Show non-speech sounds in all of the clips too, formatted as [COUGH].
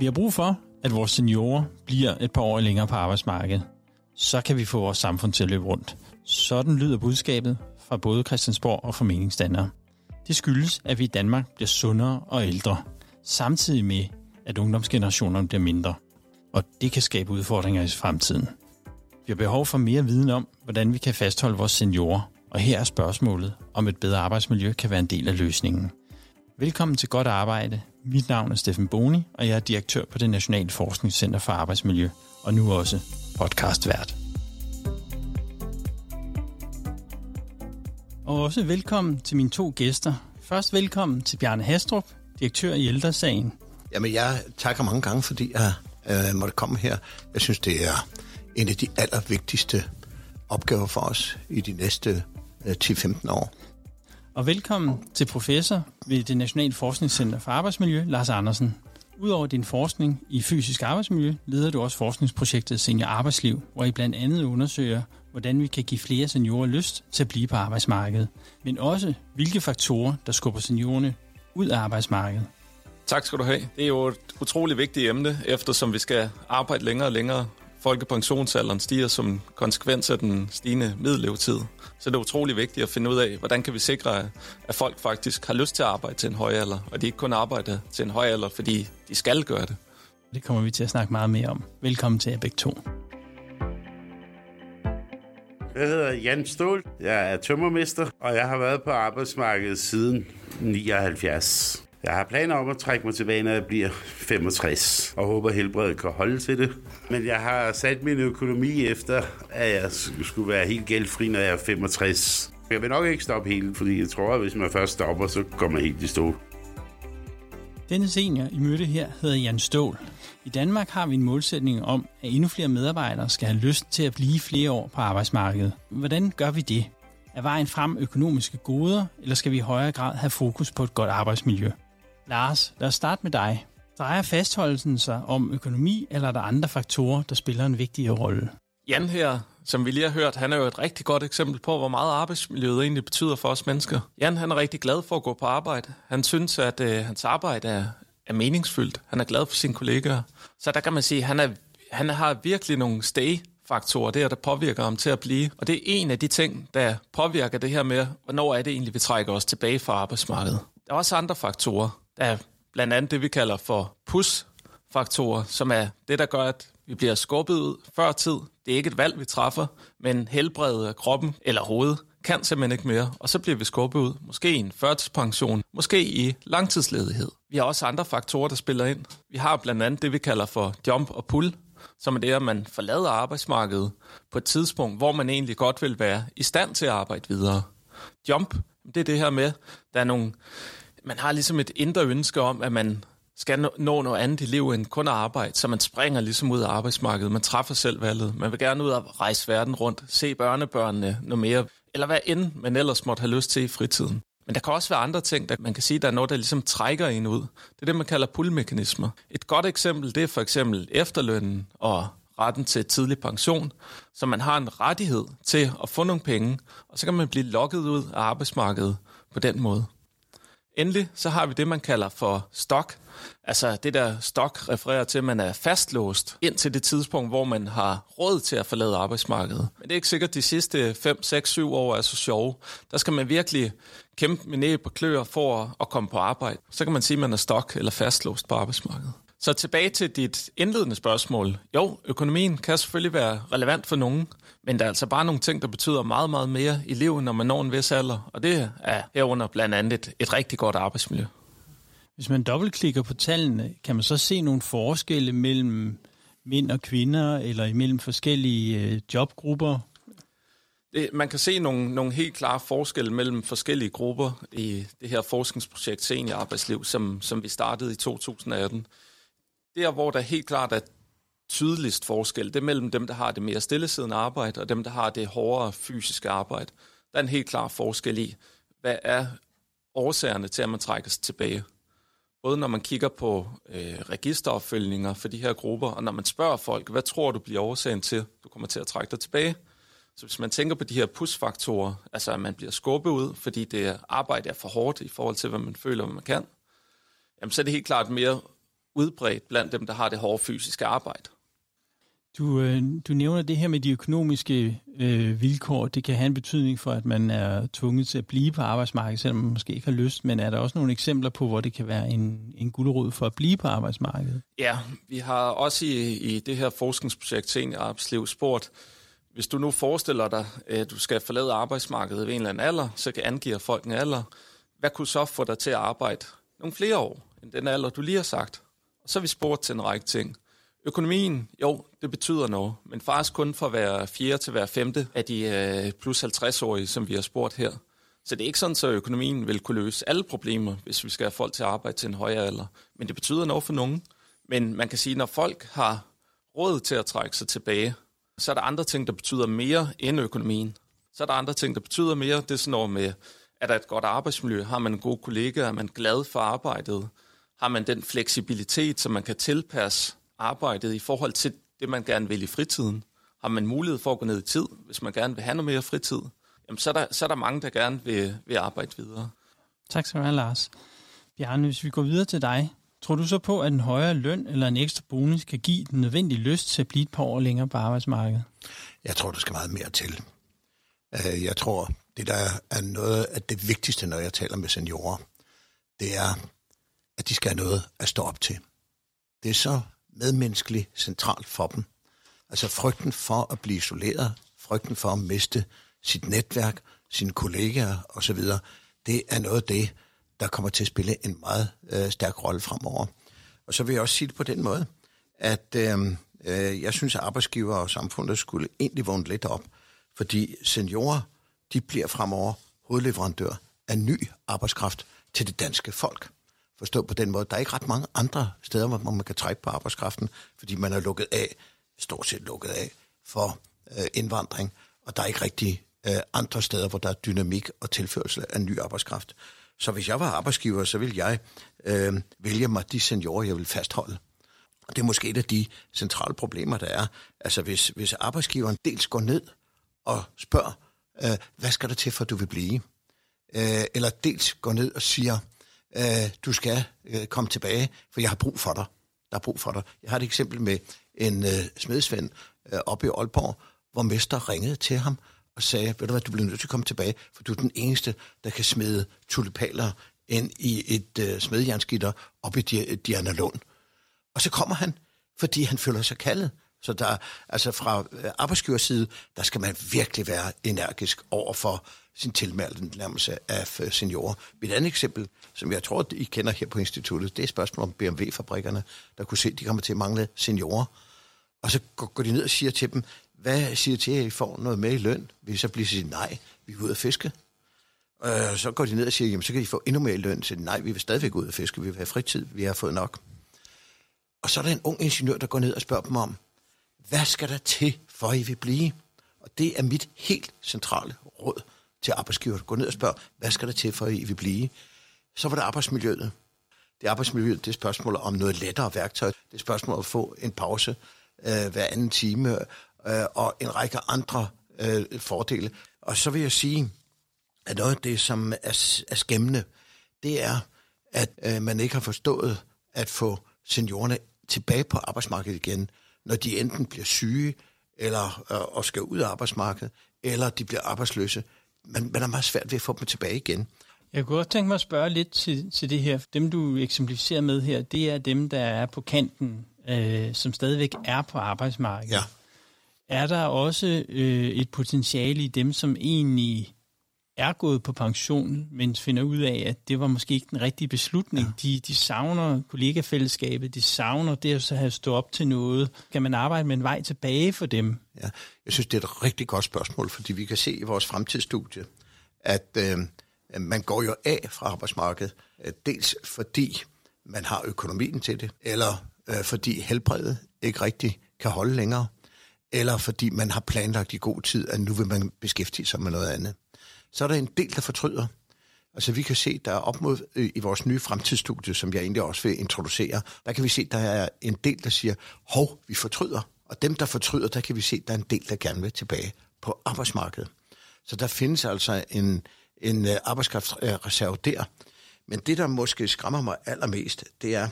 Vi har brug for, at vores seniorer bliver et par år længere på arbejdsmarkedet. Så kan vi få vores samfund til at løbe rundt. Sådan lyder budskabet fra både Christiansborg og fra meningsdannere. Det skyldes, at vi i Danmark bliver sundere og ældre, samtidig med, at ungdomsgenerationerne bliver mindre. Og det kan skabe udfordringer i fremtiden. Vi har behov for mere viden om, hvordan vi kan fastholde vores seniorer, og her er spørgsmålet, om et bedre arbejdsmiljø kan være en del af løsningen. Velkommen til Godt Arbejde. Mit navn er Steffen Boni, og jeg er direktør på det Nationale Forskningscenter for Arbejdsmiljø, og nu også podcastvært. Og også velkommen til mine to gæster. Først velkommen til Bjarne Hastrup, direktør i Ældresagen. Jamen, jeg takker mange gange, fordi jeg øh, måtte komme her. Jeg synes, det er en af de allervigtigste opgaver for os i de næste øh, 10-15 år. Og velkommen til professor ved det Nationale Forskningscenter for Arbejdsmiljø, Lars Andersen. Udover din forskning i fysisk arbejdsmiljø, leder du også forskningsprojektet Senior Arbejdsliv, hvor I blandt andet undersøger, hvordan vi kan give flere seniorer lyst til at blive på arbejdsmarkedet, men også hvilke faktorer, der skubber seniorerne ud af arbejdsmarkedet. Tak skal du have. Det er jo et utroligt vigtigt emne, eftersom vi skal arbejde længere og længere. Folkepensionsalderen stiger som konsekvens af den stigende middellevetid. Så det er utrolig vigtigt at finde ud af, hvordan kan vi sikre, at folk faktisk har lyst til at arbejde til en høj alder, og de ikke kun arbejder til en høj alder, fordi de skal gøre det. Det kommer vi til at snakke meget mere om. Velkommen til jer begge to. Jeg hedder Jan Stål. Jeg er tømmermester, og jeg har været på arbejdsmarkedet siden 79. Jeg har planer om at trække mig tilbage, når jeg bliver 65, og håber helbredet kan holde til det. Men jeg har sat min økonomi efter, at jeg skulle være helt gældfri, når jeg er 65. Jeg vil nok ikke stoppe helt, fordi jeg tror, at hvis man først stopper, så kommer man helt i stå. Denne senior, I mødte her, hedder Jan Stål. I Danmark har vi en målsætning om, at endnu flere medarbejdere skal have lyst til at blive flere år på arbejdsmarkedet. Hvordan gør vi det? Er vejen frem økonomiske goder, eller skal vi i højere grad have fokus på et godt arbejdsmiljø? Lars, lad os starte med dig. Drejer fastholdelsen sig om økonomi, eller er der andre faktorer, der spiller en vigtig rolle? Jan her, som vi lige har hørt, han er jo et rigtig godt eksempel på, hvor meget arbejdsmiljøet egentlig betyder for os mennesker. Jan han er rigtig glad for at gå på arbejde. Han synes, at øh, hans arbejde er, er meningsfyldt. Han er glad for sine kollegaer. Så der kan man sige, at han, er, han har virkelig nogle stay faktorer, der, der påvirker ham til at blive. Og det er en af de ting, der påvirker det her med, hvornår er det egentlig, vi trækker os tilbage fra arbejdsmarkedet. Der er også andre faktorer af blandt andet det, vi kalder for push-faktorer, som er det, der gør, at vi bliver skubbet ud før tid. Det er ikke et valg, vi træffer, men helbredet af kroppen eller hovedet kan simpelthen ikke mere, og så bliver vi skubbet ud. Måske i en førtidspension, måske i langtidsledighed. Vi har også andre faktorer, der spiller ind. Vi har blandt andet det, vi kalder for jump og pull, som er det, at man forlader arbejdsmarkedet på et tidspunkt, hvor man egentlig godt vil være i stand til at arbejde videre. Jump, det er det her med, der er nogle man har ligesom et indre ønske om, at man skal nå noget andet i livet end kun at arbejde, så man springer ligesom ud af arbejdsmarkedet. Man træffer selv valget. Man vil gerne ud og rejse verden rundt, se børnebørnene noget mere, eller hvad end man ellers måtte have lyst til i fritiden. Men der kan også være andre ting, der man kan sige, der er noget, der ligesom trækker en ud. Det er det, man kalder pullmekanismer. Et godt eksempel, det er for eksempel efterlønnen og retten til tidlig pension, så man har en rettighed til at få nogle penge, og så kan man blive lukket ud af arbejdsmarkedet på den måde. Endelig så har vi det, man kalder for stok. Altså det der stok refererer til, at man er fastlåst indtil det tidspunkt, hvor man har råd til at forlade arbejdsmarkedet. Men det er ikke sikkert, at de sidste 5, 6, 7 år er så sjove. Der skal man virkelig kæmpe med næb og klør for at komme på arbejde. Så kan man sige, at man er stok eller fastlåst på arbejdsmarkedet. Så tilbage til dit indledende spørgsmål. Jo, økonomien kan selvfølgelig være relevant for nogen, men der er altså bare nogle ting, der betyder meget, meget mere i livet, når man når en vis alder, og det er herunder blandt andet et, et rigtig godt arbejdsmiljø. Hvis man dobbeltklikker på tallene, kan man så se nogle forskelle mellem mænd og kvinder, eller imellem forskellige øh, jobgrupper? Det, man kan se nogle, nogle helt klare forskelle mellem forskellige grupper i det her forskningsprojekt Senior Arbejdsliv, som, som vi startede i 2018. Der, hvor der helt klart er tydeligst forskel, det er mellem dem, der har det mere stillesiddende arbejde, og dem, der har det hårdere fysiske arbejde. Der er en helt klar forskel i, hvad er årsagerne til, at man trækker sig tilbage. Både når man kigger på øh, registeropfølgninger for de her grupper, og når man spørger folk, hvad tror du bliver årsagen til, du kommer til at trække dig tilbage? Så hvis man tænker på de her push-faktorer, altså at man bliver skubbet ud, fordi det arbejde er for hårdt i forhold til, hvad man føler, hvad man kan, jamen så er det helt klart mere udbredt blandt dem, der har det hårde fysiske arbejde. Du, øh, du nævner det her med de økonomiske øh, vilkår. Det kan have en betydning for, at man er tvunget til at blive på arbejdsmarkedet, selvom man måske ikke har lyst. Men er der også nogle eksempler på, hvor det kan være en, en guldråd for at blive på arbejdsmarkedet? Ja, vi har også i, i det her forskningsprojekt til Arbejdsliv spurgt, hvis du nu forestiller dig, at du skal forlade arbejdsmarkedet ved en eller anden alder, så kan angive folk en alder. Hvad kunne så få dig til at arbejde nogle flere år end den alder, du lige har sagt? Så har vi spurgt til en række ting. Økonomien, jo, det betyder noget, men faktisk kun for hver fjerde til hver femte af de øh, plus 50-årige, som vi har spurgt her. Så det er ikke sådan, at økonomien vil kunne løse alle problemer, hvis vi skal have folk til at arbejde til en højere alder. Men det betyder noget for nogen. Men man kan sige, at når folk har råd til at trække sig tilbage, så er der andre ting, der betyder mere end økonomien. Så er der andre ting, der betyder mere. Det er sådan noget med, er der et godt arbejdsmiljø? Har man en god kollega? Er man glad for arbejdet? Har man den fleksibilitet, så man kan tilpasse arbejdet i forhold til det, man gerne vil i fritiden? Har man mulighed for at gå ned i tid, hvis man gerne vil have noget mere fritid? Jamen, så er der, så er der mange, der gerne vil, vil arbejde videre. Tak skal du have, Lars. Bjarne, hvis vi går videre til dig, tror du så på, at en højere løn eller en ekstra bonus kan give den nødvendige lyst til at blive et par år længere på arbejdsmarkedet? Jeg tror, der skal meget mere til. Øh, jeg tror, det der er noget af det vigtigste, når jeg taler med seniorer, det er, at de skal have noget at stå op til. Det er så medmenneskeligt centralt for dem. Altså frygten for at blive isoleret, frygten for at miste sit netværk, sine kollegaer osv., det er noget af det, der kommer til at spille en meget øh, stærk rolle fremover. Og så vil jeg også sige det på den måde, at øh, øh, jeg synes, at arbejdsgiver og samfundet skulle egentlig vågne lidt op, fordi seniorer, de bliver fremover hovedleverandør af ny arbejdskraft til det danske folk. Forstå på den måde, der er ikke ret mange andre steder, hvor man kan trække på arbejdskraften, fordi man er lukket af, stort set lukket af, for øh, indvandring, og der er ikke rigtig øh, andre steder, hvor der er dynamik og tilførsel af ny arbejdskraft. Så hvis jeg var arbejdsgiver, så ville jeg øh, vælge mig de seniorer, jeg vil fastholde. Og det er måske et af de centrale problemer, der er. Altså hvis, hvis arbejdsgiveren dels går ned og spørger, øh, hvad skal der til, for at du vil blive? Øh, eller dels går ned og siger, øh, du skal øh, komme tilbage, for jeg har brug for dig. Der er brug for dig. Jeg har et eksempel med en øh, smedsvend øh, oppe i Aalborg, hvor mester ringede til ham og sagde, ved du hvad, du bliver nødt til at komme tilbage, for du er den eneste, der kan smide tulipaler ind i et øh, smedjernsgitter op i Diana Lund. Og så kommer han, fordi han føler sig kaldet. Så der, altså fra øh, arbejdsgiverside, der skal man virkelig være energisk over for sin tilmeldte nærmelse af øh, seniorer. Et andet eksempel, som jeg tror, I kender her på instituttet, det er spørgsmålet om BMW-fabrikkerne, der kunne se, at de kommer til at mangle seniorer. Og så går de ned og siger til dem, hvad siger til, at I får noget med i løn? Vil I så blive sige, nej, vi er ude at fiske? Øh, så går de ned og siger, jamen så kan I få endnu mere i løn. Så nej, vi vil stadigvæk ud at fiske, vi vil have fritid, vi har fået nok. Og så er der en ung ingeniør, der går ned og spørger dem om, hvad skal der til, for I vil blive? Og det er mit helt centrale råd til arbejdsgiver. Gå ned og spørg, hvad skal der til, for at I vil blive? Så var det arbejdsmiljøet. Det er arbejdsmiljøet, det er spørgsmål om noget lettere værktøj. Det er spørgsmål om at få en pause øh, hver anden time, øh, og en række andre øh, fordele. Og så vil jeg sige, at noget af det, som er, er skæmmende, det er, at øh, man ikke har forstået at få seniorerne tilbage på arbejdsmarkedet igen, når de enten bliver syge, eller øh, og skal ud af arbejdsmarkedet, eller de bliver arbejdsløse. Man, man er meget svært ved at få dem tilbage igen. Jeg kunne godt tænke mig at spørge lidt til, til det her. Dem, du eksemplificerer med her, det er dem, der er på kanten, øh, som stadigvæk er på arbejdsmarkedet. Ja. Er der også øh, et potentiale i dem, som egentlig er gået på pension, men finder ud af, at det var måske ikke den rigtige beslutning. Ja. De, de savner kollegafællesskabet, de savner det at så have stået op til noget. Kan man arbejde med en vej tilbage for dem? Ja, jeg synes, det er et rigtig godt spørgsmål, fordi vi kan se i vores fremtidsstudie, at øh, man går jo af fra arbejdsmarkedet, øh, dels fordi man har økonomien til det, eller øh, fordi helbredet ikke rigtig kan holde længere, eller fordi man har planlagt i god tid, at nu vil man beskæftige sig med noget andet. Så er der en del, der fortryder. Altså vi kan se, der er op mod øh, i vores nye fremtidsstudie, som jeg egentlig også vil introducere, der kan vi se, der er en del, der siger, hov, vi fortryder. Og dem, der fortryder, der kan vi se, der er en del, der gerne vil tilbage på arbejdsmarkedet. Så der findes altså en, en øh, der. Men det, der måske skræmmer mig allermest, det er,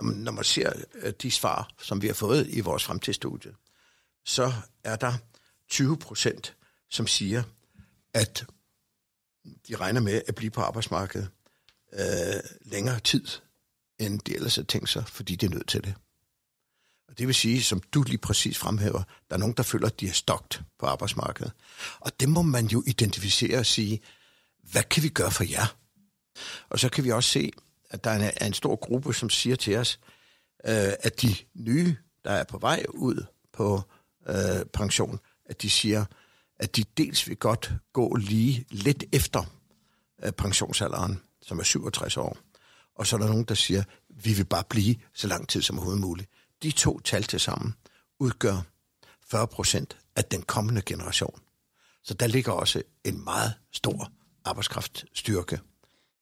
når man ser øh, de svar, som vi har fået i vores fremtidsstudie, så er der 20 procent, som siger, at de regner med at blive på arbejdsmarkedet øh, længere tid, end de ellers havde tænkt sig, fordi de er nødt til det. Og det vil sige, som du lige præcis fremhæver, der er nogen, der føler, at de er stokt på arbejdsmarkedet. Og det må man jo identificere og sige, hvad kan vi gøre for jer? Og så kan vi også se, at der er en stor gruppe, som siger til os, øh, at de nye, der er på vej ud på øh, pension, at de siger, at de dels vil godt gå lige lidt efter øh, pensionsalderen, som er 67 år. Og så er der nogen, der siger, vi vil bare blive så lang tid som overhovedet muligt. De to tal til sammen udgør 40 procent af den kommende generation. Så der ligger også en meget stor arbejdskraftstyrke.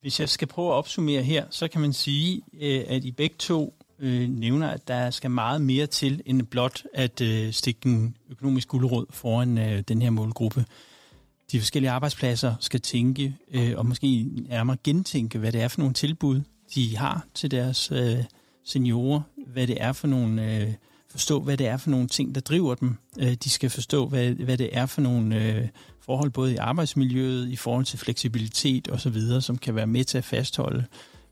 Hvis jeg skal prøve at opsummere her, så kan man sige, øh, at I begge to øh, nævner, at der skal meget mere til end blot at øh, stikke en økonomisk guldråd foran øh, den her målgruppe. De forskellige arbejdspladser skal tænke øh, og måske nærmere gentænke, hvad det er for nogle tilbud, de har til deres øh, seniorer, hvad det er for nogle... Øh, forstå, hvad det er for nogle ting, der driver dem. Øh, de skal forstå, hvad, hvad det er for nogle øh, forhold, både i arbejdsmiljøet, i forhold til fleksibilitet osv., som kan være med til at fastholde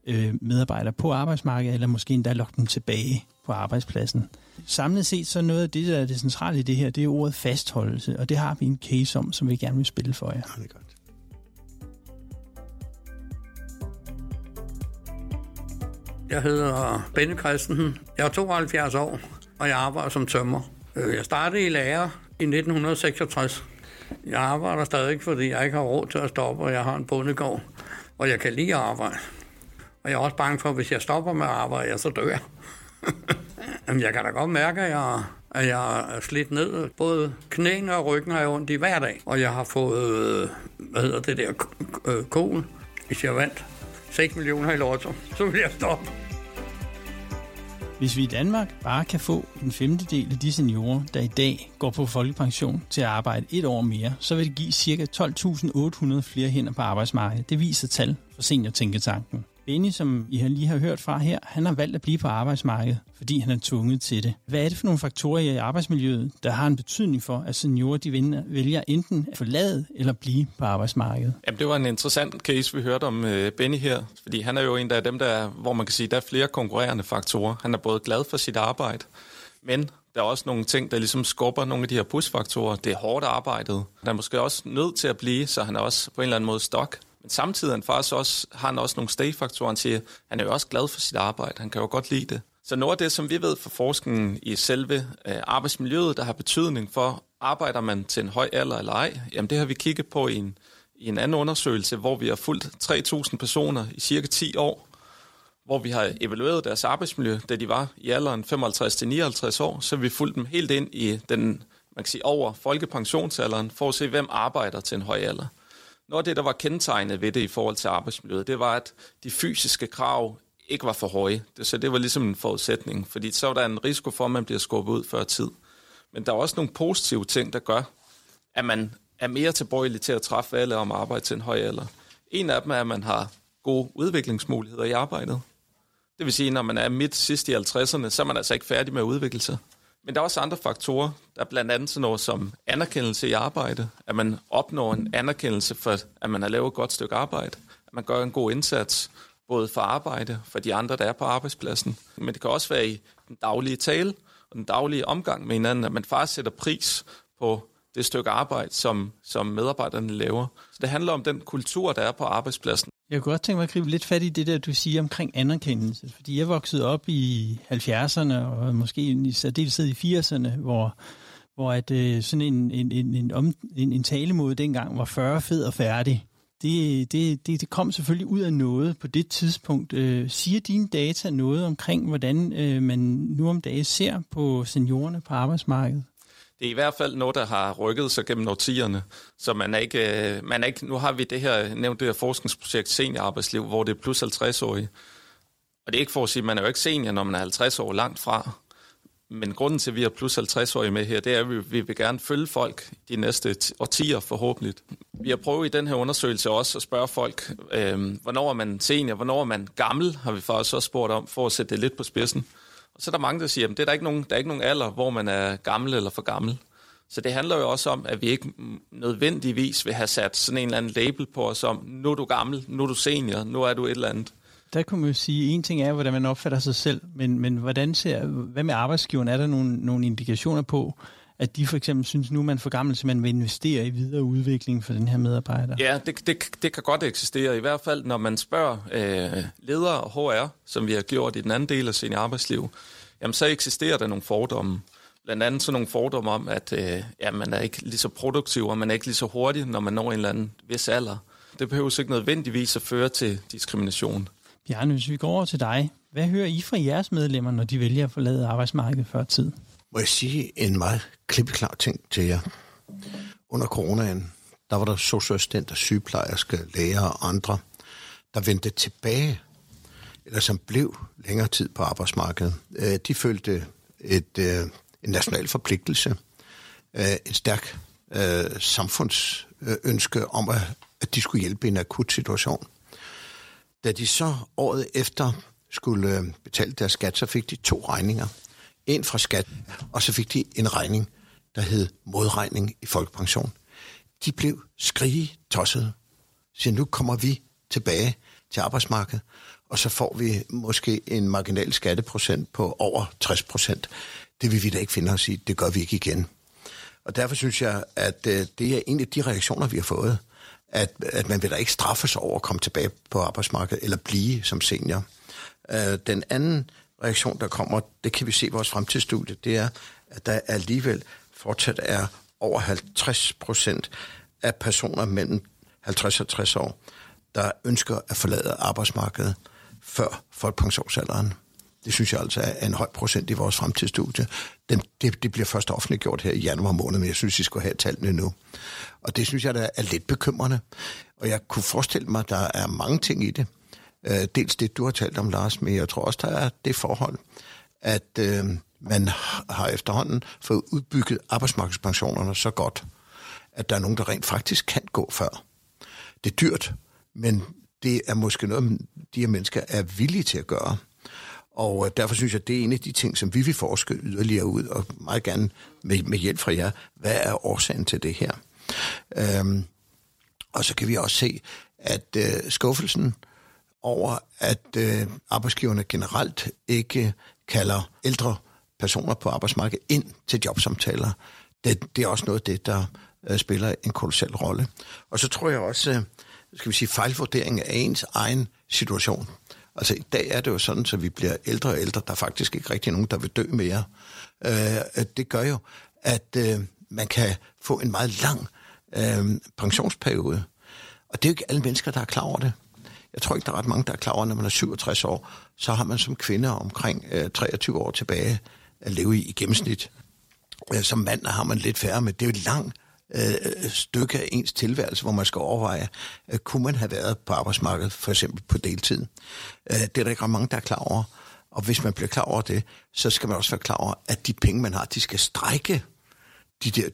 øh, medarbejdere på arbejdsmarkedet, eller måske endda lokke dem tilbage på arbejdspladsen. Samlet set, så noget af det, der er det centrale i det her, det er ordet fastholdelse, og det har vi en case om, som vi gerne vil spille for jer. Ja, det er godt. Jeg hedder Benny Christensen. Jeg er 72 år, og jeg arbejder som tømmer. Øh, jeg startede i lærer i 1966. Jeg arbejder stadig, fordi jeg ikke har råd til at stoppe, og jeg har en bondegård, og jeg kan lide at arbejde. Og jeg er også bange for, at hvis jeg stopper med at arbejde, så dør jeg. [LAUGHS] Jamen, jeg kan da godt mærke, at jeg, at jeg er slidt ned. Både knæene og ryggen har jeg ondt i hver dag. Og jeg har fået, hvad hedder det der, øh, kol, hvis jeg vandt 6 millioner i lotto, så vil jeg stoppe. Hvis vi i Danmark bare kan få en femtedel af de seniorer, der i dag går på folkepension til at arbejde et år mere, så vil det give ca. 12.800 flere hænder på arbejdsmarkedet. Det viser tal fra Seniortænketanken. Benny, som I lige har hørt fra her, han har valgt at blive på arbejdsmarkedet, fordi han er tvunget til det. Hvad er det for nogle faktorer i arbejdsmiljøet, der har en betydning for, at seniorer de vælger enten at forlade eller blive på arbejdsmarkedet? Jamen, det var en interessant case, vi hørte om øh, Benny her, fordi han er jo en af dem, der, hvor man kan sige, der er flere konkurrerende faktorer. Han er både glad for sit arbejde, men der er også nogle ting, der ligesom skubber nogle af de her pushfaktorer. Det er hårdt arbejdet. Han er måske også nødt til at blive, så han er også på en eller anden måde stok. Men samtidig han faktisk også, har han også nogle stay-faktorer. Han siger, han er jo også glad for sit arbejde. Han kan jo godt lide det. Så noget af det, som vi ved fra forskningen i selve øh, arbejdsmiljøet, der har betydning for, arbejder man til en høj alder eller ej, jamen det har vi kigget på i en, i en anden undersøgelse, hvor vi har fulgt 3.000 personer i cirka 10 år, hvor vi har evalueret deres arbejdsmiljø, da de var i alderen 55-59 år, så vi fulgt dem helt ind i den, man kan sige, over folkepensionsalderen, for at se, hvem arbejder til en høj alder. Noget af det, der var kendetegnet ved det i forhold til arbejdsmiljøet, det var, at de fysiske krav ikke var for høje. Så det var ligesom en forudsætning, fordi så var der en risiko for, at man bliver skubbet ud før tid. Men der er også nogle positive ting, der gør, at man er mere tilbøjelig til at træffe valg om arbejde til en høj alder. En af dem er, at man har gode udviklingsmuligheder i arbejdet. Det vil sige, når man er midt sidst i 50'erne, så er man altså ikke færdig med at udvikle sig. Men der er også andre faktorer. Der er blandt andet sådan noget som anerkendelse i arbejde. At man opnår en anerkendelse for, at man har lavet et godt stykke arbejde. At man gør en god indsats, både for arbejde, for de andre, der er på arbejdspladsen. Men det kan også være i den daglige tale og den daglige omgang med hinanden, at man faktisk sætter pris på det stykke arbejde, som, som medarbejderne laver. Så det handler om den kultur, der er på arbejdspladsen. Jeg kunne godt tænke mig at gribe lidt fat i det der, du siger omkring anerkendelse. Fordi jeg voksede op i 70'erne, og måske i særdeleshed i 80'erne, hvor, hvor at, øh, sådan en, en, en, en, om, en, en talemåde dengang var 40 fed og færdig. Det, det, det, det kom selvfølgelig ud af noget på det tidspunkt. Øh, siger dine data noget omkring, hvordan øh, man nu om dagen ser på seniorerne på arbejdsmarkedet? Det er i hvert fald noget, der har rykket sig gennem årtierne. Så man er ikke, øh, man er ikke, nu har vi det her, nævnt det her forskningsprojekt Seniorarbejdsliv, hvor det er plus 50-årige. Og det er ikke for at sige, at man er jo ikke senior, når man er 50 år langt fra. Men grunden til, at vi har plus 50-årige med her, det er, at vi, vi vil gerne følge folk de næste årtier forhåbentlig. Vi har prøvet i den her undersøgelse også at spørge folk, øh, hvornår er man senior, hvornår er man gammel, har vi faktisk også spurgt om, for at sætte det lidt på spidsen. Så er der mange, der siger, at det er der, ikke nogen, der er ikke nogen alder, hvor man er gammel eller for gammel. Så det handler jo også om, at vi ikke nødvendigvis vil have sat sådan en eller anden label på os om, nu er du gammel, nu er du senior, nu er du et eller andet. Der kunne man jo sige, en ting er, hvordan man opfatter sig selv, men, men hvordan ser, hvad med arbejdsgiveren? Er der nogle, nogle indikationer på, at de for eksempel synes, nu er man for gammel, så man vil investere i videre udvikling for den her medarbejder? Ja, det, det, det kan godt eksistere. I hvert fald, når man spørger øh, ledere og HR, som vi har gjort i den anden del af sin arbejdsliv, jamen så eksisterer der nogle fordomme. Blandt andet sådan nogle fordomme om, at øh, ja, man er ikke lige så produktiv, og man er ikke lige så hurtig, når man når en eller anden vis alder. Det behøver ikke nødvendigvis at føre til diskrimination. Bjarne, hvis vi går over til dig, hvad hører I fra jeres medlemmer, når de vælger at forlade arbejdsmarkedet før tid? Må jeg sige en meget klippeklar ting til jer? Under coronaen, der var der socioassistenter, sygeplejerske, læger og andre, der vendte tilbage, eller som blev længere tid på arbejdsmarkedet. Øh, de følte et, øh, en national forpligtelse, øh, et en stærk samfundsønske om, at de skulle hjælpe i en akut situation. Da de så året efter skulle betale deres skat, så fik de to regninger ind fra skat, og så fik de en regning, der hed modregning i folkepension. De blev skrige tosset. Så nu kommer vi tilbage til arbejdsmarkedet, og så får vi måske en marginal skatteprocent på over 60 procent. Det vil vi da ikke finde os i. Det gør vi ikke igen. Og derfor synes jeg, at øh, det er en af de reaktioner, vi har fået at, at man vil da ikke straffes over at komme tilbage på arbejdsmarkedet eller blive som senior. Øh, den anden reaktion, der kommer, det kan vi se i vores fremtidsstudie, det er, at der alligevel fortsat er over 50 procent af personer mellem 50 og 60 år, der ønsker at forlade arbejdsmarkedet før folkepensionsalderen. Det synes jeg altså er en høj procent i vores fremtidsstudie. Dem, det, det bliver først offentliggjort her i januar måned, men jeg synes, I skulle have tallene nu. Og det synes jeg, der er lidt bekymrende. Og jeg kunne forestille mig, at der er mange ting i det. Øh, dels det, du har talt om, Lars, men jeg tror også, der er det forhold, at øh, man har efterhånden fået udbygget arbejdsmarkedspensionerne så godt, at der er nogen, der rent faktisk kan gå før. Det er dyrt, men det er måske noget, de her mennesker er villige til at gøre. Og øh, derfor synes jeg, det er en af de ting, som vi vil forske yderligere ud, og meget gerne med, med hjælp fra jer. Hvad er årsagen til det her? Øhm, og så kan vi også se, at øh, skuffelsen over, at øh, arbejdsgiverne generelt ikke kalder ældre personer på arbejdsmarkedet ind til jobsamtaler, det, det er også noget af det, der øh, spiller en kolossal rolle. Og så tror jeg også, øh, skal vi sige, fejlvurdering af ens egen situation. Altså i dag er det jo sådan, så vi bliver ældre og ældre. Der er faktisk ikke rigtig nogen, der vil dø mere. Øh, det gør jo, at øh, man kan få en meget lang øh, pensionsperiode. Og det er jo ikke alle mennesker, der er klar over det. Jeg tror ikke, der er ret mange, der er klar over, når man er 67 år, så har man som kvinde omkring øh, 23 år tilbage at leve i i gennemsnit. Øh, som mand har man lidt færre, men det er jo et langt øh, øh, stykke af ens tilværelse, hvor man skal overveje, øh, kunne man have været på arbejdsmarkedet, for eksempel på deltid. Øh, det er der ikke ret mange, der er klar over. Og hvis man bliver klar over det, så skal man også være klar over, at de penge, man har, de skal strække de der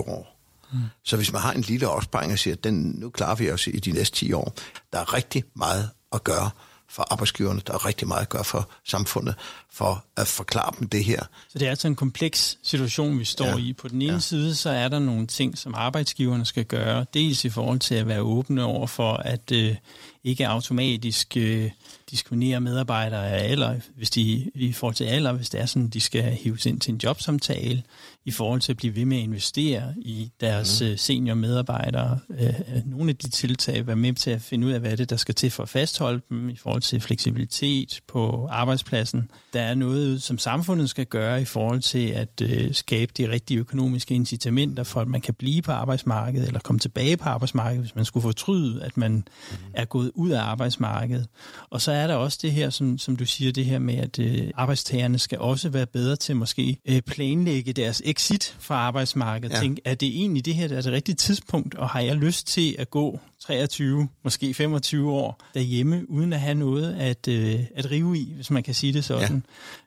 20-25 år. Mm. Så hvis man har en lille opsparing og siger, at den, nu klarer vi os i de næste 10 år, der er rigtig meget at gøre for arbejdsgiverne, der er rigtig meget at gøre for samfundet, for at forklare dem det her. Så det er altså en kompleks situation, vi står ja. i. På den ene ja. side, så er der nogle ting, som arbejdsgiverne skal gøre, dels i forhold til at være åbne over for, at øh, ikke automatisk øh, diskriminere medarbejdere af alder, hvis de i forhold til alder, hvis det er sådan, de skal hives ind til en jobsamtale, i forhold til at blive ved med at investere i deres mm. senior medarbejdere. Øh, nogle af de tiltag være med til at finde ud af, hvad er det, der skal til for at fastholde dem i forhold til fleksibilitet på arbejdspladsen. Der er noget, som samfundet skal gøre i forhold til at øh, skabe de rigtige økonomiske incitamenter for, at man kan blive på arbejdsmarkedet eller komme tilbage på arbejdsmarkedet, hvis man skulle fortryde, at man mm. er gået ud af arbejdsmarkedet. Og så er der også det her, som, som du siger, det her med, at øh, arbejdstagerne skal også være bedre til måske øh, planlægge deres exit fra arbejdsmarkedet. Ja. Tænk, er det egentlig det her, der er det rigtige tidspunkt, og har jeg lyst til at gå 23, måske 25 år derhjemme, uden at have noget at, øh, at rive i, hvis man kan sige det sådan.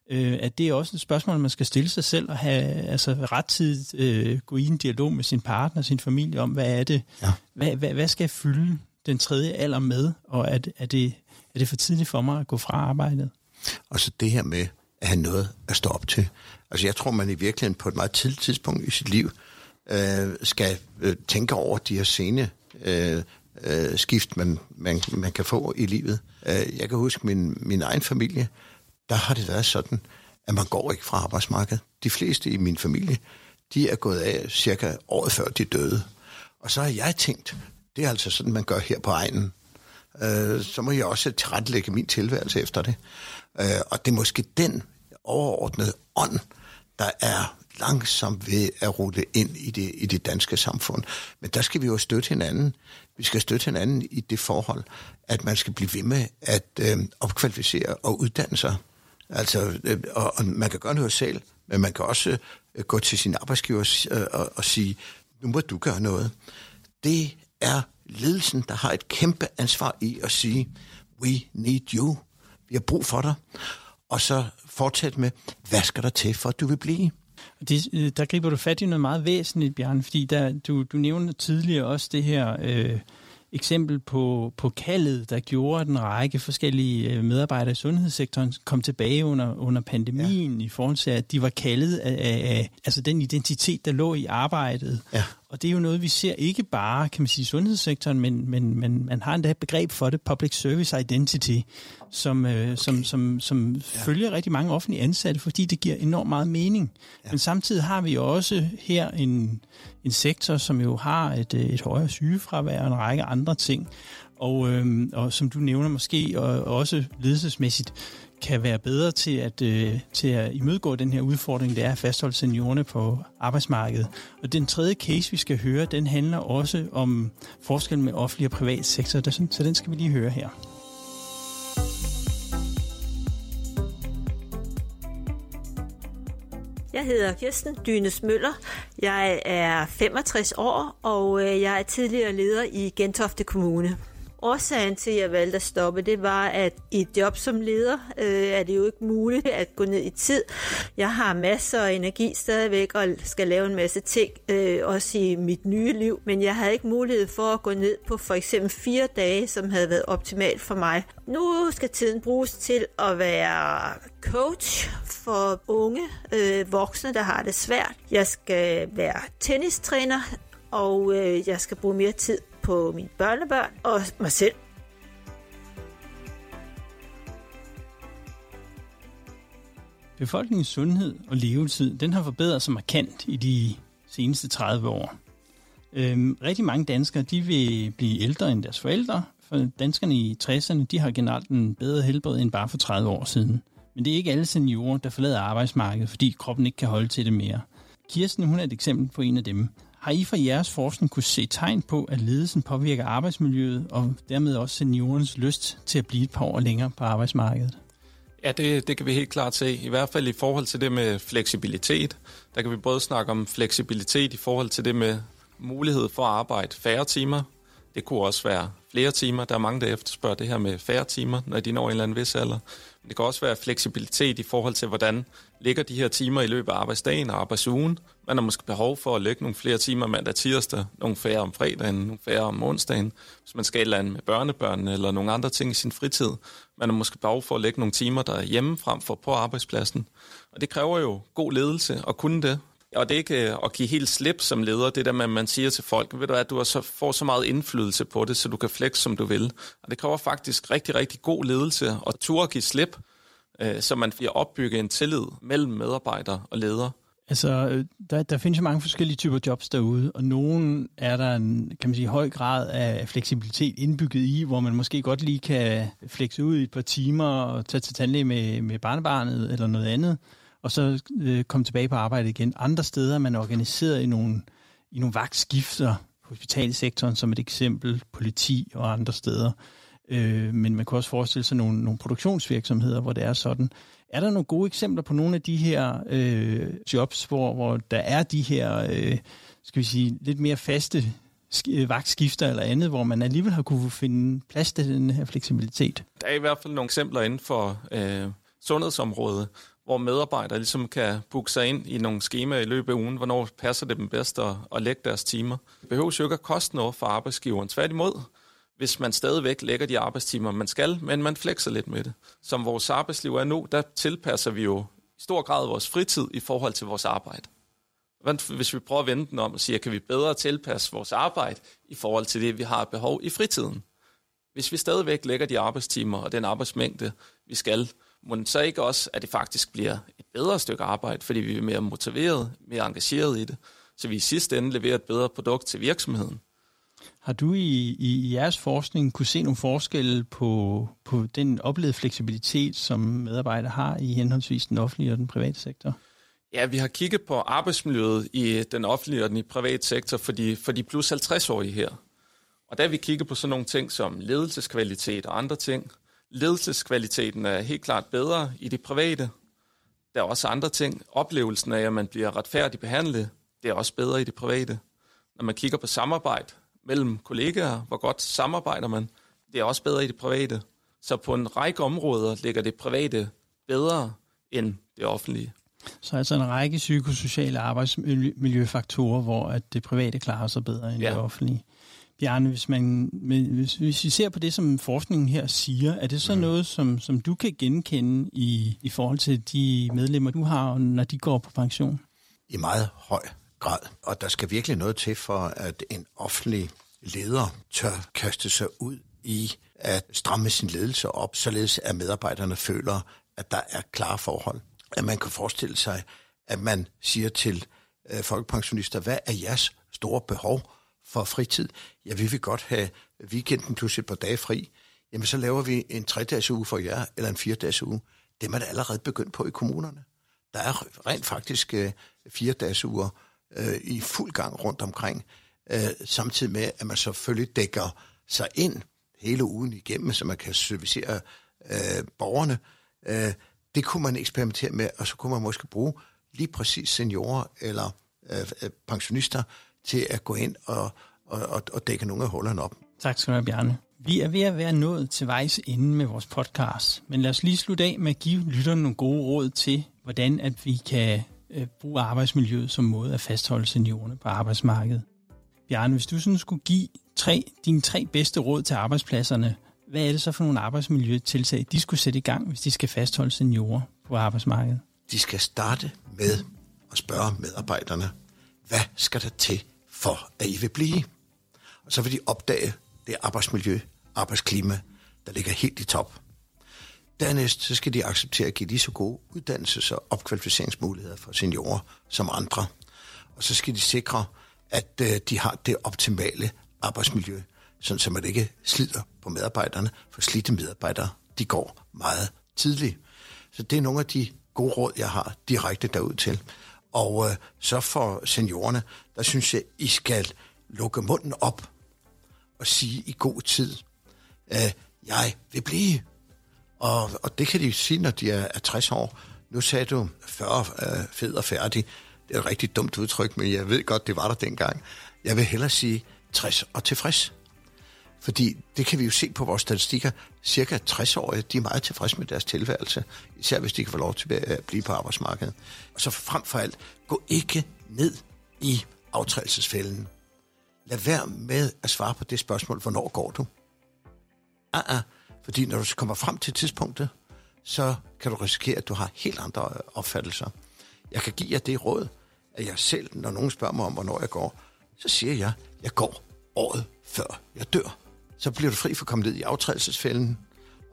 Ja. Øh, at det er også et spørgsmål, man skal stille sig selv og have altså, ret tid øh, gå i en dialog med sin partner, sin familie om, hvad er det, ja. hvad, hvad, hvad skal jeg fylde den tredje alder med, og er, er, det, er det for tidligt for mig at gå fra arbejdet? Og så det her med at have noget at stå op til. Altså jeg tror, man i virkeligheden på et meget tidligt tidspunkt i sit liv øh, skal øh, tænke over de her sene øh, øh, skift, man, man, man kan få i livet. Øh, jeg kan huske min, min egen familie, der har det været sådan, at man går ikke fra arbejdsmarkedet. De fleste i min familie, de er gået af cirka året før de døde. Og så har jeg tænkt, det er altså sådan, man gør her på egnen. Øh, så må jeg også tilrettelægge min tilværelse efter det. Øh, og det er måske den overordnede ånd, der er langsomt ved at rulle ind i det, i det danske samfund. Men der skal vi jo støtte hinanden. Vi skal støtte hinanden i det forhold, at man skal blive ved med at øh, opkvalificere og uddanne sig. Altså, øh, og, og man kan gøre noget selv, men man kan også øh, gå til sin arbejdsgiver øh, og, og sige, nu må du gøre noget. Det er ledelsen, der har et kæmpe ansvar i at sige, we need you. Vi har brug for dig. Og så fortsætte med, hvad skal der til, for at du vil blive? Det, øh, der griber du fat i noget meget væsentligt, Bjørn, fordi der, du, du nævnte tidligere også det her øh, eksempel på, på kaldet, der gjorde, at en række forskellige øh, medarbejdere i sundhedssektoren kom tilbage under, under pandemien ja. i forhold til, at de var kaldet af, af, af altså den identitet, der lå i arbejdet. Ja. Og det er jo noget, vi ser ikke bare, kan man sige, i sundhedssektoren, men, men, men man har endda et begreb for det, public service identity, som, øh, okay. som, som, som ja. følger rigtig mange offentlige ansatte, fordi det giver enormt meget mening. Ja. Men samtidig har vi også her en, en sektor, som jo har et, et højere sygefravær og en række andre ting. Og, øh, og som du nævner måske, og også ledelsesmæssigt, kan være bedre til at, øh, til at imødegå den her udfordring, det er at fastholde seniorerne på arbejdsmarkedet. Og den tredje case, vi skal høre, den handler også om forskellen med offentlig og privat sektor, så den skal vi lige høre her. Jeg hedder Kirsten Dynes Møller. Jeg er 65 år, og øh, jeg er tidligere leder i Gentofte Kommune. Årsagen til, at jeg valgte at stoppe, det var, at i et job som leder øh, er det jo ikke muligt at gå ned i tid. Jeg har masser af energi stadigvæk og skal lave en masse ting, øh, også i mit nye liv, men jeg havde ikke mulighed for at gå ned på for eksempel fire dage, som havde været optimalt for mig. Nu skal tiden bruges til at være coach for unge øh, voksne, der har det svært. Jeg skal være tennistræner, og øh, jeg skal bruge mere tid på mine børnebørn og mig selv. Befolkningens sundhed og levetid, den har forbedret sig markant i de seneste 30 år. Øhm, rigtig mange danskere, de vil blive ældre end deres forældre, for danskerne i 60'erne, de har generelt en bedre helbred end bare for 30 år siden. Men det er ikke alle seniorer, der forlader arbejdsmarkedet, fordi kroppen ikke kan holde til det mere. Kirsten, hun er et eksempel på en af dem. Har I fra jeres forskning kunne se tegn på, at ledelsen påvirker arbejdsmiljøet og dermed også seniorens lyst til at blive et par år længere på arbejdsmarkedet? Ja, det, det kan vi helt klart se. I hvert fald i forhold til det med fleksibilitet. Der kan vi både snakke om fleksibilitet i forhold til det med mulighed for at arbejde færre timer. Det kunne også være flere timer. Der er mange, der efterspørger det her med færre timer, når de når en eller anden vis alder. Men det kan også være fleksibilitet i forhold til, hvordan ligger de her timer i løbet af arbejdsdagen og arbejdsugen. Man har måske behov for at lægge nogle flere timer mandag tirsdag, nogle færre om fredagen, nogle færre om onsdagen, hvis man skal et eller andet med børnebørnene eller nogle andre ting i sin fritid. Man har måske behov for at lægge nogle timer, der er hjemme frem for på arbejdspladsen. Og det kræver jo god ledelse at kunne det. Og det er ikke øh, at give helt slip som leder, det der med, at man siger til folk, ved du at du så, får så meget indflydelse på det, så du kan flex, som du vil. Og det kræver faktisk rigtig, rigtig god ledelse og turde give slip, øh, så man bliver opbygget en tillid mellem medarbejdere og ledere. Altså, øh, der, der findes jo mange forskellige typer jobs derude, og nogen er der en, kan man sige, høj grad af fleksibilitet indbygget i, hvor man måske godt lige kan flexe ud i et par timer og tage til tandlæge med, med barnebarnet eller noget andet og så øh, komme tilbage på arbejde igen. Andre steder er man organiseret i nogle, i nogle vagtskifter, hospitalsektoren som et eksempel, politi og andre steder. øh, men man kan også forestille sig nogle, nogle produktionsvirksomheder, hvor det er sådan. Er der nogle gode eksempler på nogle af de her øh, jobs, hvor, hvor der er de her, øh, skal vi sige, lidt mere faste øh, vagtskifter eller andet, hvor man alligevel har kunne finde plads til den her fleksibilitet? Der er i hvert fald nogle eksempler inden for øh, sundhedsområdet, hvor medarbejdere ligesom kan booke sig ind i nogle skemaer i løbet af ugen, hvornår passer det dem bedst at, at lægge deres timer. Det behøver jo ikke at koste noget for arbejdsgiveren. Tværtimod, hvis man stadigvæk lægger de arbejdstimer, man skal, men man flexer lidt med det. Som vores arbejdsliv er nu, der tilpasser vi jo i stor grad vores fritid i forhold til vores arbejde. Hvis vi prøver at vende den om og siger, kan vi bedre tilpasse vores arbejde i forhold til det, vi har behov i fritiden? Hvis vi stadigvæk lægger de arbejdstimer og den arbejdsmængde, vi skal, må det så ikke også, at det faktisk bliver et bedre stykke arbejde, fordi vi er mere motiveret, mere engageret i det, så vi i sidste ende leverer et bedre produkt til virksomheden. Har du i, i jeres forskning kunne se nogle forskelle på, på den oplevede fleksibilitet, som medarbejdere har i henholdsvis den offentlige og den private sektor? Ja, vi har kigget på arbejdsmiljøet i den offentlige og den private sektor for de, for de plus 50-årige her. Og der vi kigget på sådan nogle ting som ledelseskvalitet og andre ting. Ledelseskvaliteten er helt klart bedre i det private. Der er også andre ting. Oplevelsen af, at man bliver retfærdigt behandlet, det er også bedre i det private. Når man kigger på samarbejde mellem kollegaer, hvor godt samarbejder man, det er også bedre i det private. Så på en række områder ligger det private bedre end det offentlige. Så altså en række psykosociale arbejdsmiljøfaktorer, hvor at det private klarer sig bedre end ja. det offentlige. Bjarne, hvis, man, hvis, hvis vi ser på det, som forskningen her siger, er det så mm. noget, som, som du kan genkende i, i forhold til de medlemmer, du har, når de går på pension? I meget høj grad. Og der skal virkelig noget til for, at en offentlig leder tør kaste sig ud i at stramme sin ledelse op, således at medarbejderne føler, at der er klare forhold. At man kan forestille sig, at man siger til øh, folkepensionister, hvad er jeres store behov for fritid? Ja, vi vil godt have weekenden plus et par dage fri. Jamen, så laver vi en tre-dages uge for jer, eller en fire-dages uge. Det er man allerede begyndt på i kommunerne. Der er rent faktisk øh, fire-dages uger øh, i fuld gang rundt omkring, øh, samtidig med, at man selvfølgelig dækker sig ind hele ugen igennem, så man kan servicere øh, borgerne. Øh, det kunne man eksperimentere med, og så kunne man måske bruge lige præcis seniorer eller øh, øh pensionister til at gå ind og, og, og, og dække nogle af hullerne op. Tak skal du have, Bjarne. Vi er ved at være nået til vejs ende med vores podcast, men lad os lige slutte af med at give lytterne nogle gode råd til, hvordan at vi kan øh, bruge arbejdsmiljøet som måde at fastholde seniorerne på arbejdsmarkedet. Bjarne, hvis du sådan skulle give tre, dine tre bedste råd til arbejdspladserne, hvad er det så for nogle arbejdsmiljøtiltag, de skulle sætte i gang, hvis de skal fastholde seniorer på arbejdsmarkedet? De skal starte med at spørge medarbejderne, hvad skal der til for, at I vil blive? Og så vil de opdage det arbejdsmiljø, arbejdsklima, der ligger helt i top. Dernæst så skal de acceptere at give lige så gode uddannelses- og opkvalificeringsmuligheder for seniorer som andre. Og så skal de sikre, at øh, de har det optimale arbejdsmiljø, sådan så man ikke slider på medarbejderne, for slidte medarbejdere, de går meget tidligt. Så det er nogle af de gode råd, jeg har direkte derud til. Og øh, så for seniorerne, der synes jeg, I skal lukke munden op og sige i god tid, øh, jeg vil blive. Og, og det kan de sige, når de er, er 60 år. Nu sagde du 40 øh, fed og færdig. Det er et rigtig dumt udtryk, men jeg ved godt, det var der dengang. Jeg vil hellere sige 60 og tilfreds. Fordi det kan vi jo se på vores statistikker. Cirka 60-årige, de er meget tilfredse med deres tilværelse. Især hvis de kan få lov til at blive på arbejdsmarkedet. Og så frem for alt, gå ikke ned i aftrædelsesfælden. Lad være med at svare på det spørgsmål, hvornår går du? Ah, ah. Fordi når du kommer frem til tidspunktet, så kan du risikere, at du har helt andre opfattelser. Jeg kan give jer det råd, at jeg selv, når nogen spørger mig om, hvornår jeg går, så siger jeg, at jeg går året før jeg dør. Så bliver du fri for at komme ned i aftrædelsesfælden,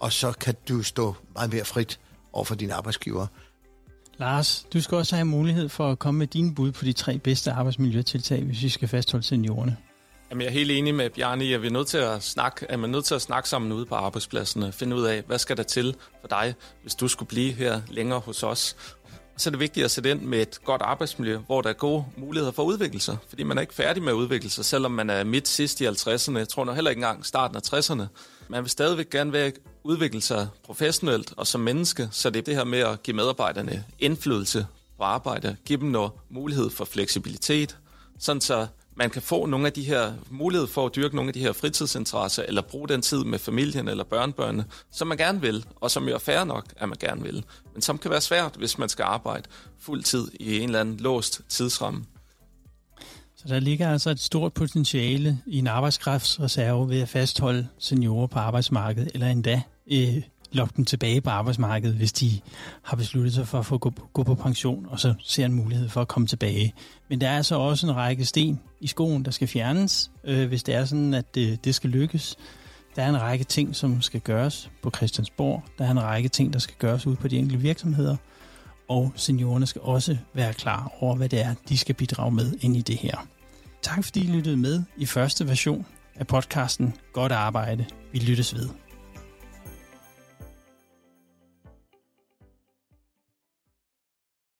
og så kan du stå meget mere frit over for dine arbejdsgiver. Lars, du skal også have mulighed for at komme med dine bud på de tre bedste arbejdsmiljøtiltag, hvis vi skal fastholde seniorerne. Jamen, jeg er helt enig med Bjarne i, at vi er nødt til at snakke, at man er nødt til at snakke sammen ude på arbejdspladserne. Finde ud af, hvad skal der til for dig, hvis du skulle blive her længere hos os. Så er det vigtigt at sætte ind med et godt arbejdsmiljø, hvor der er gode muligheder for at udvikle sig. Fordi man er ikke færdig med at udvikle sig, selvom man er midt sidst i 50'erne. Jeg tror nok heller ikke engang starten af 60'erne. Man vil stadigvæk gerne være udvikle sig professionelt og som menneske, så det er det her med at give medarbejderne indflydelse på arbejde, give dem noget mulighed for fleksibilitet, sådan så man kan få nogle af de her mulighed for at dyrke nogle af de her fritidsinteresser, eller bruge den tid med familien eller børnebørnene, som man gerne vil, og som jo er fair nok, at man gerne vil. Men som kan være svært, hvis man skal arbejde fuld tid i en eller anden låst tidsramme. Så der ligger altså et stort potentiale i en arbejdskraftsreserve ved at fastholde seniorer på arbejdsmarkedet, eller endda øh, lokke dem tilbage på arbejdsmarkedet, hvis de har besluttet sig for at få gå, gå på pension, og så ser en mulighed for at komme tilbage. Men der er så også en række sten i skoen, der skal fjernes, øh, hvis det er sådan, at det, det skal lykkes. Der er en række ting, som skal gøres på Christiansborg. Der er en række ting, der skal gøres ud på de enkelte virksomheder. Og seniorerne skal også være klar over, hvad det er, de skal bidrage med ind i det her. Tak fordi I lyttede med i første version af podcasten Godt Arbejde. Vi lyttes ved.